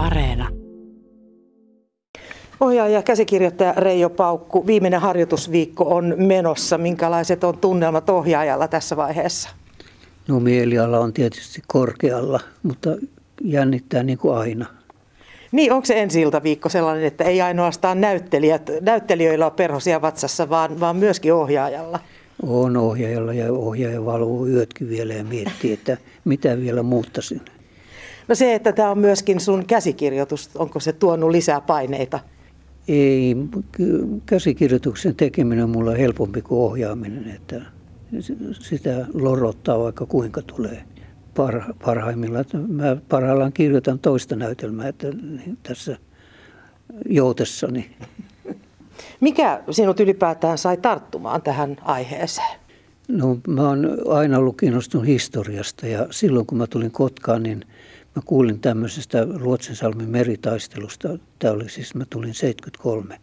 Areena. Ohjaaja käsikirjoittaja Reijo Paukku, viimeinen harjoitusviikko on menossa. Minkälaiset on tunnelmat ohjaajalla tässä vaiheessa? No mieliala on tietysti korkealla, mutta jännittää niin kuin aina. Niin, onko se ensi viikko sellainen, että ei ainoastaan näyttelijät, näyttelijöillä ole perhosia vatsassa, vaan, vaan myöskin ohjaajalla? On ohjaajalla ja ohjaaja valuu yötkin vielä ja miettii, että mitä vielä muuttaisin. No se, että tämä on myöskin sun käsikirjoitus, onko se tuonut lisää paineita? Ei, käsikirjoituksen tekeminen on mulla helpompi kuin ohjaaminen, että sitä lorottaa vaikka kuinka tulee parha, parhaimmillaan. Mä parhaillaan kirjoitan toista näytelmää että niin tässä joutessani. Mikä sinut ylipäätään sai tarttumaan tähän aiheeseen? No mä oon aina ollut kiinnostunut historiasta ja silloin kun mä tulin Kotkaan, niin mä kuulin tämmöisestä Ruotsinsalmen meritaistelusta. Tämä oli siis, mä tulin 73.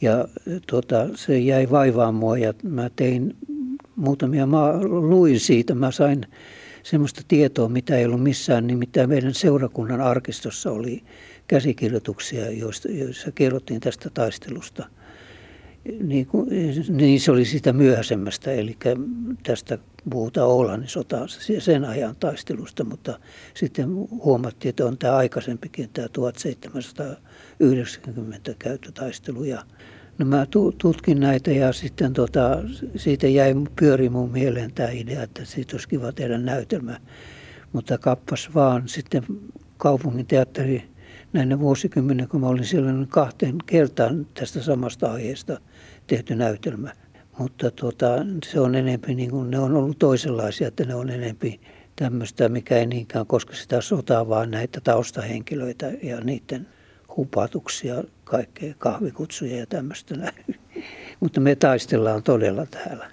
Ja tuota, se jäi vaivaan mua ja mä tein muutamia, mä luin siitä, mä sain semmoista tietoa, mitä ei ollut missään, nimittäin meidän seurakunnan arkistossa oli käsikirjoituksia, joista, joissa kerrottiin tästä taistelusta. Niin, kuin, niin se oli sitä myöhäisemmästä, eli tästä puhutaan Oulannin sota, sen ajan taistelusta, mutta sitten huomattiin, että on tämä aikaisempikin, tämä 1790 käyttötaistelu ja No mä tutkin näitä ja sitten tota, siitä jäi pyöri mun mieleen tämä idea, että siitä olisi kiva tehdä näytelmä. Mutta kappas vaan sitten kaupungin teatteri näinä vuosikymmenen, kun mä olin siellä niin kahteen kertaan tästä samasta aiheesta tehty näytelmä. Mutta tota, se on enempi, niin kuin, ne on ollut toisenlaisia, että ne on enempi tämmöistä, mikä ei niinkään koske sitä sotaa, vaan näitä taustahenkilöitä ja niiden hupatuksia, kaikkea kahvikutsuja ja tämmöistä näin. Mutta me taistellaan todella täällä.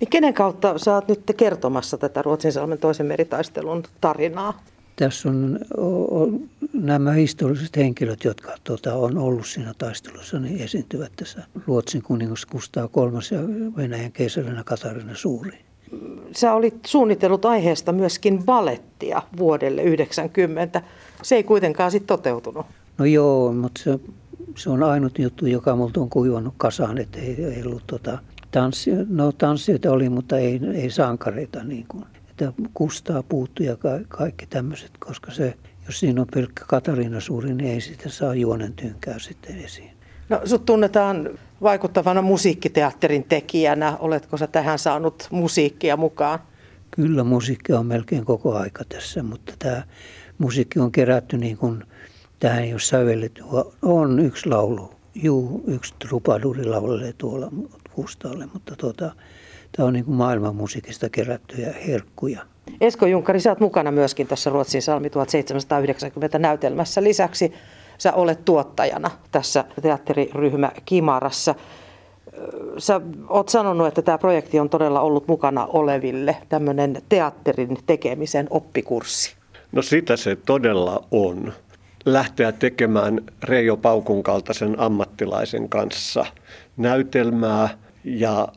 Niin kenen kautta sä oot nyt kertomassa tätä Ruotsinsalmen toisen meritaistelun tarinaa? Tässä on, on nämä historialliset henkilöt, jotka tuota, on ollut siinä taistelussa, niin esiintyvät tässä Ruotsin kuningas Kustaa kolmas ja Venäjän keisarina Katarina Suuri. Sä olit suunnitellut aiheesta myöskin balettia vuodelle 90. Se ei kuitenkaan sitten toteutunut. No joo, mutta se, se on ainut juttu, joka multa on kuivannut kasaan, että ei, ei ollut tota, tanssi, no tanssijoita oli, mutta ei, ei sankareita niin kuin. Että kustaa puuttu ja ka, kaikki tämmöiset, koska se, jos siinä on pelkkä Katariina Suuri, niin ei sitä saa juonen tynkää sitten esiin. No sut tunnetaan vaikuttavana musiikkiteatterin tekijänä. Oletko sä tähän saanut musiikkia mukaan? Kyllä musiikki on melkein koko aika tässä, mutta tämä musiikki on kerätty niin kuin tähän ei ole sävelletty. On yksi laulu, juu, yksi trupaduri laulee tuolla Kustaalle, mutta tota, tämä on niin kuin maailman musiikista kerättyjä herkkuja. Esko Junkari, sä oot mukana myöskin tässä Ruotsin salmi 1790 näytelmässä. Lisäksi sä olet tuottajana tässä teatteriryhmä Kimarassa. Sä oot sanonut, että tämä projekti on todella ollut mukana oleville tämmöinen teatterin tekemisen oppikurssi. No sitä se todella on lähteä tekemään Reijo Paukun kaltaisen ammattilaisen kanssa näytelmää ja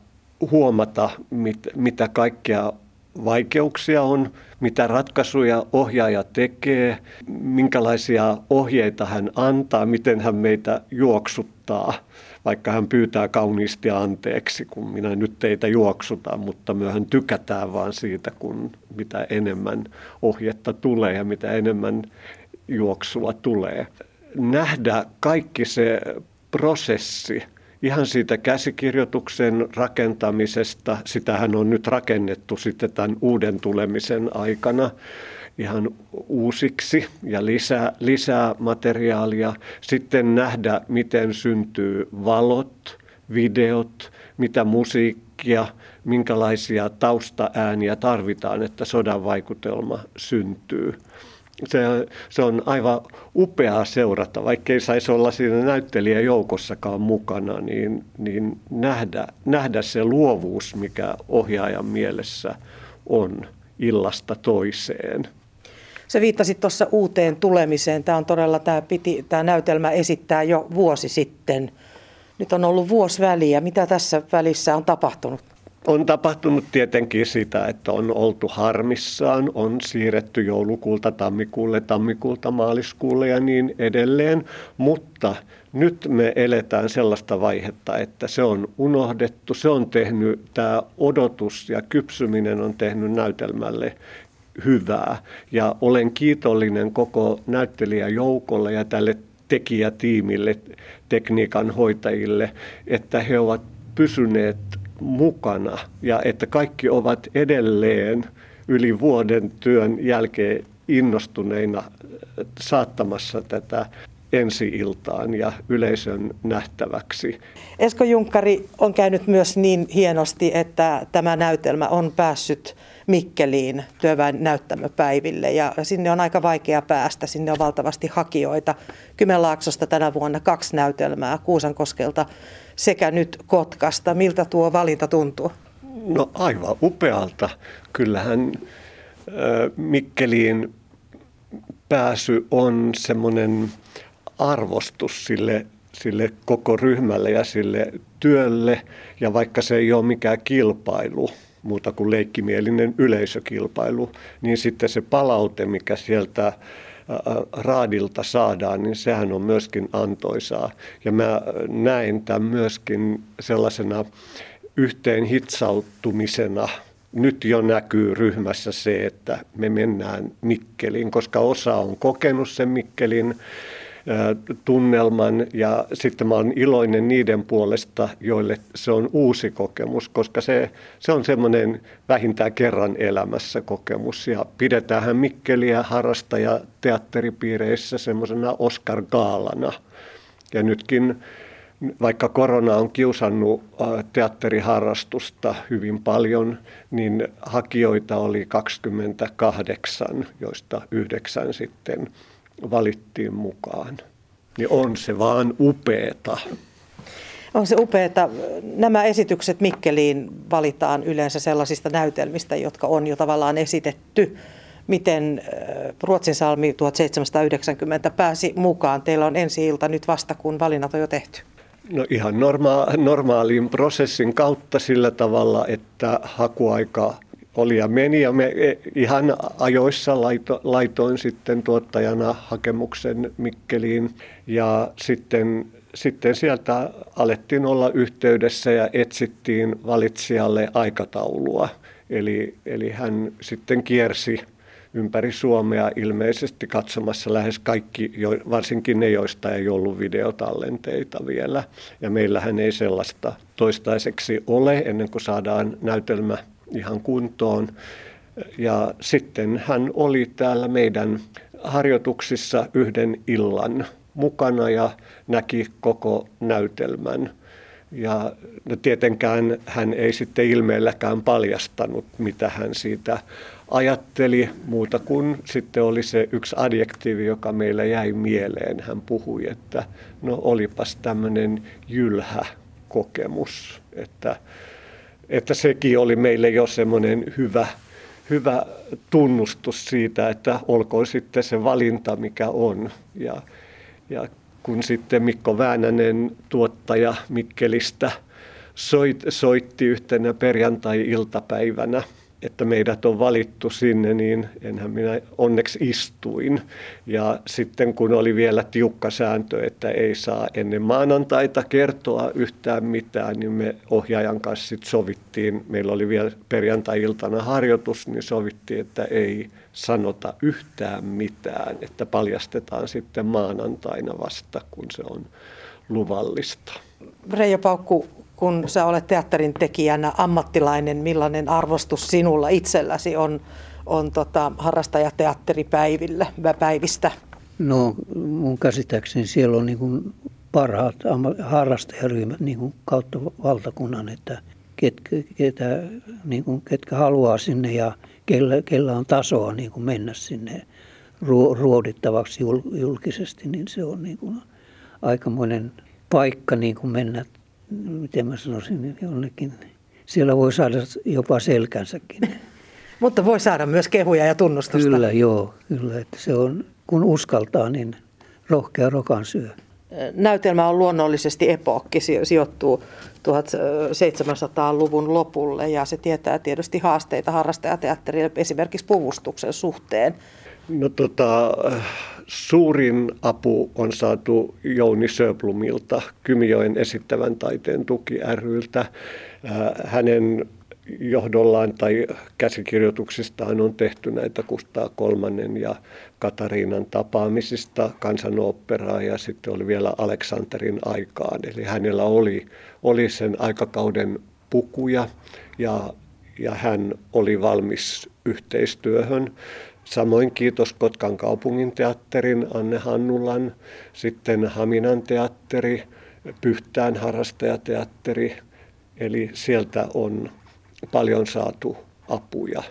huomata, mit, mitä kaikkea vaikeuksia on, mitä ratkaisuja ohjaaja tekee, minkälaisia ohjeita hän antaa, miten hän meitä juoksuttaa, vaikka hän pyytää kauniisti anteeksi, kun minä nyt teitä juoksutan, mutta myöhän tykätään vaan siitä, kun mitä enemmän ohjetta tulee ja mitä enemmän juoksua tulee. Nähdä kaikki se prosessi, ihan siitä käsikirjoituksen rakentamisesta, sitähän on nyt rakennettu sitten tämän uuden tulemisen aikana ihan uusiksi ja lisää, lisää materiaalia. Sitten nähdä, miten syntyy valot, videot, mitä musiikkia, minkälaisia taustaääniä tarvitaan, että sodan vaikutelma syntyy se, se on aivan upeaa seurata, vaikkei saisi olla siinä näyttelijäjoukossakaan mukana, niin, niin nähdä, nähdä se luovuus, mikä ohjaajan mielessä on illasta toiseen. Se viittasi tuossa uuteen tulemiseen. Tämä on todella, tämä, piti, tämä näytelmä esittää jo vuosi sitten. Nyt on ollut vuosi väliä. Mitä tässä välissä on tapahtunut? On tapahtunut tietenkin sitä, että on oltu harmissaan, on siirretty joulukuulta tammikuulle, tammikuulta maaliskuulle ja niin edelleen, mutta nyt me eletään sellaista vaihetta, että se on unohdettu, se on tehnyt, tämä odotus ja kypsyminen on tehnyt näytelmälle hyvää. Ja olen kiitollinen koko näyttelijäjoukolle ja tälle tekijätiimille, tekniikan hoitajille, että he ovat pysyneet mukana ja että kaikki ovat edelleen yli vuoden työn jälkeen innostuneina saattamassa tätä ensi-iltaan ja yleisön nähtäväksi. Esko Junkkari on käynyt myös niin hienosti, että tämä näytelmä on päässyt Mikkeliin työväen näyttämöpäiville ja sinne on aika vaikea päästä. Sinne on valtavasti hakijoita. Kymenlaaksosta tänä vuonna kaksi näytelmää Kuusankoskelta sekä nyt Kotkasta. Miltä tuo valinta tuntuu? No aivan upealta. Kyllähän Mikkeliin pääsy on semmoinen arvostus sille, sille koko ryhmälle ja sille työlle. Ja vaikka se ei ole mikään kilpailu, muuta kuin leikkimielinen yleisökilpailu, niin sitten se palaute, mikä sieltä raadilta saadaan, niin sehän on myöskin antoisaa. Ja mä näen tämän myöskin sellaisena yhteen hitsauttumisena. Nyt jo näkyy ryhmässä se, että me mennään Mikkeliin, koska osa on kokenut sen Mikkelin tunnelman ja sitten mä olen iloinen niiden puolesta, joille se on uusi kokemus, koska se, se on semmoinen vähintään kerran elämässä kokemus ja pidetäänhän Mikkeliä harrastaja teatteripiireissä semmoisena Oscar Gaalana. Ja nytkin vaikka korona on kiusannut teatteriharrastusta hyvin paljon, niin hakijoita oli 28, joista yhdeksän sitten valittiin mukaan. Niin on se vaan upeeta. On se upeeta. Nämä esitykset Mikkeliin valitaan yleensä sellaisista näytelmistä, jotka on jo tavallaan esitetty. Miten Ruotsin salmi 1790 pääsi mukaan? Teillä on ensi ilta nyt vasta, kun valinnat on jo tehty. No ihan norma- normaalin prosessin kautta sillä tavalla, että hakuaika oli ja meni ja me e, ihan ajoissa laito, laitoin sitten tuottajana hakemuksen Mikkeliin ja sitten, sitten sieltä alettiin olla yhteydessä ja etsittiin valitsijalle aikataulua. Eli, eli hän sitten kiersi ympäri Suomea ilmeisesti katsomassa lähes kaikki, varsinkin ne, joista ei ollut videotallenteita vielä. Ja meillähän ei sellaista toistaiseksi ole ennen kuin saadaan näytelmä ihan kuntoon. Ja sitten hän oli täällä meidän harjoituksissa yhden illan mukana ja näki koko näytelmän. Ja no tietenkään hän ei sitten ilmeelläkään paljastanut, mitä hän siitä ajatteli, muuta kuin sitten oli se yksi adjektiivi, joka meillä jäi mieleen. Hän puhui, että no olipas tämmöinen jylhä kokemus, että että sekin oli meille jo semmoinen hyvä, hyvä tunnustus siitä, että olkoon sitten se valinta, mikä on. Ja, ja kun sitten Mikko Väänänen, tuottaja Mikkelistä, soit, soitti yhtenä perjantai-iltapäivänä – että meidät on valittu sinne, niin enhän minä onneksi istuin. Ja sitten kun oli vielä tiukka sääntö, että ei saa ennen maanantaita kertoa yhtään mitään, niin me ohjaajan kanssa sitten sovittiin, meillä oli vielä perjantai-iltana harjoitus, niin sovittiin, että ei sanota yhtään mitään, että paljastetaan sitten maanantaina vasta, kun se on luvallista. Reijo Paukku, kun sä olet teatterin tekijänä ammattilainen, millainen arvostus sinulla itselläsi on, on tota, harrastajateatteripäivillä, päivistä? No mun käsittääkseni siellä on niin kuin parhaat harrastajaryhmät niin kuin kautta valtakunnan, että ketkä, ketä, niin kuin, ketkä haluaa sinne ja kellä, kellä on tasoa niin kuin mennä sinne ruodittavaksi julkisesti, niin se on niin kuin aikamoinen paikka niin kuin mennä miten mä sanoisin, jonnekin. Siellä voi saada jopa selkänsäkin. Mutta voi saada myös kehuja ja tunnustusta. Kyllä, joo. Kyllä, että se on, kun uskaltaa, niin rohkea rokan syö. näytelmä on luonnollisesti epookki, sijoittuu 1700-luvun lopulle ja se tietää tietysti haasteita harrastajateatterille esimerkiksi puvustuksen suhteen. No tota, suurin apu on saatu Jouni Söblumilta, Kymijoen esittävän taiteen tuki ryltä. Hänen johdollaan tai käsikirjoituksistaan on tehty näitä Kustaa kolmannen ja Katariinan tapaamisista kansanoopperaa ja sitten oli vielä Aleksanterin aikaan. Eli hänellä oli, oli sen aikakauden pukuja ja, ja hän oli valmis yhteistyöhön. Samoin kiitos Kotkan kaupungin teatterin Anne Hannulan, sitten Haminan teatteri, Pyhtään harrastajateatteri. Eli sieltä on paljon saatu apuja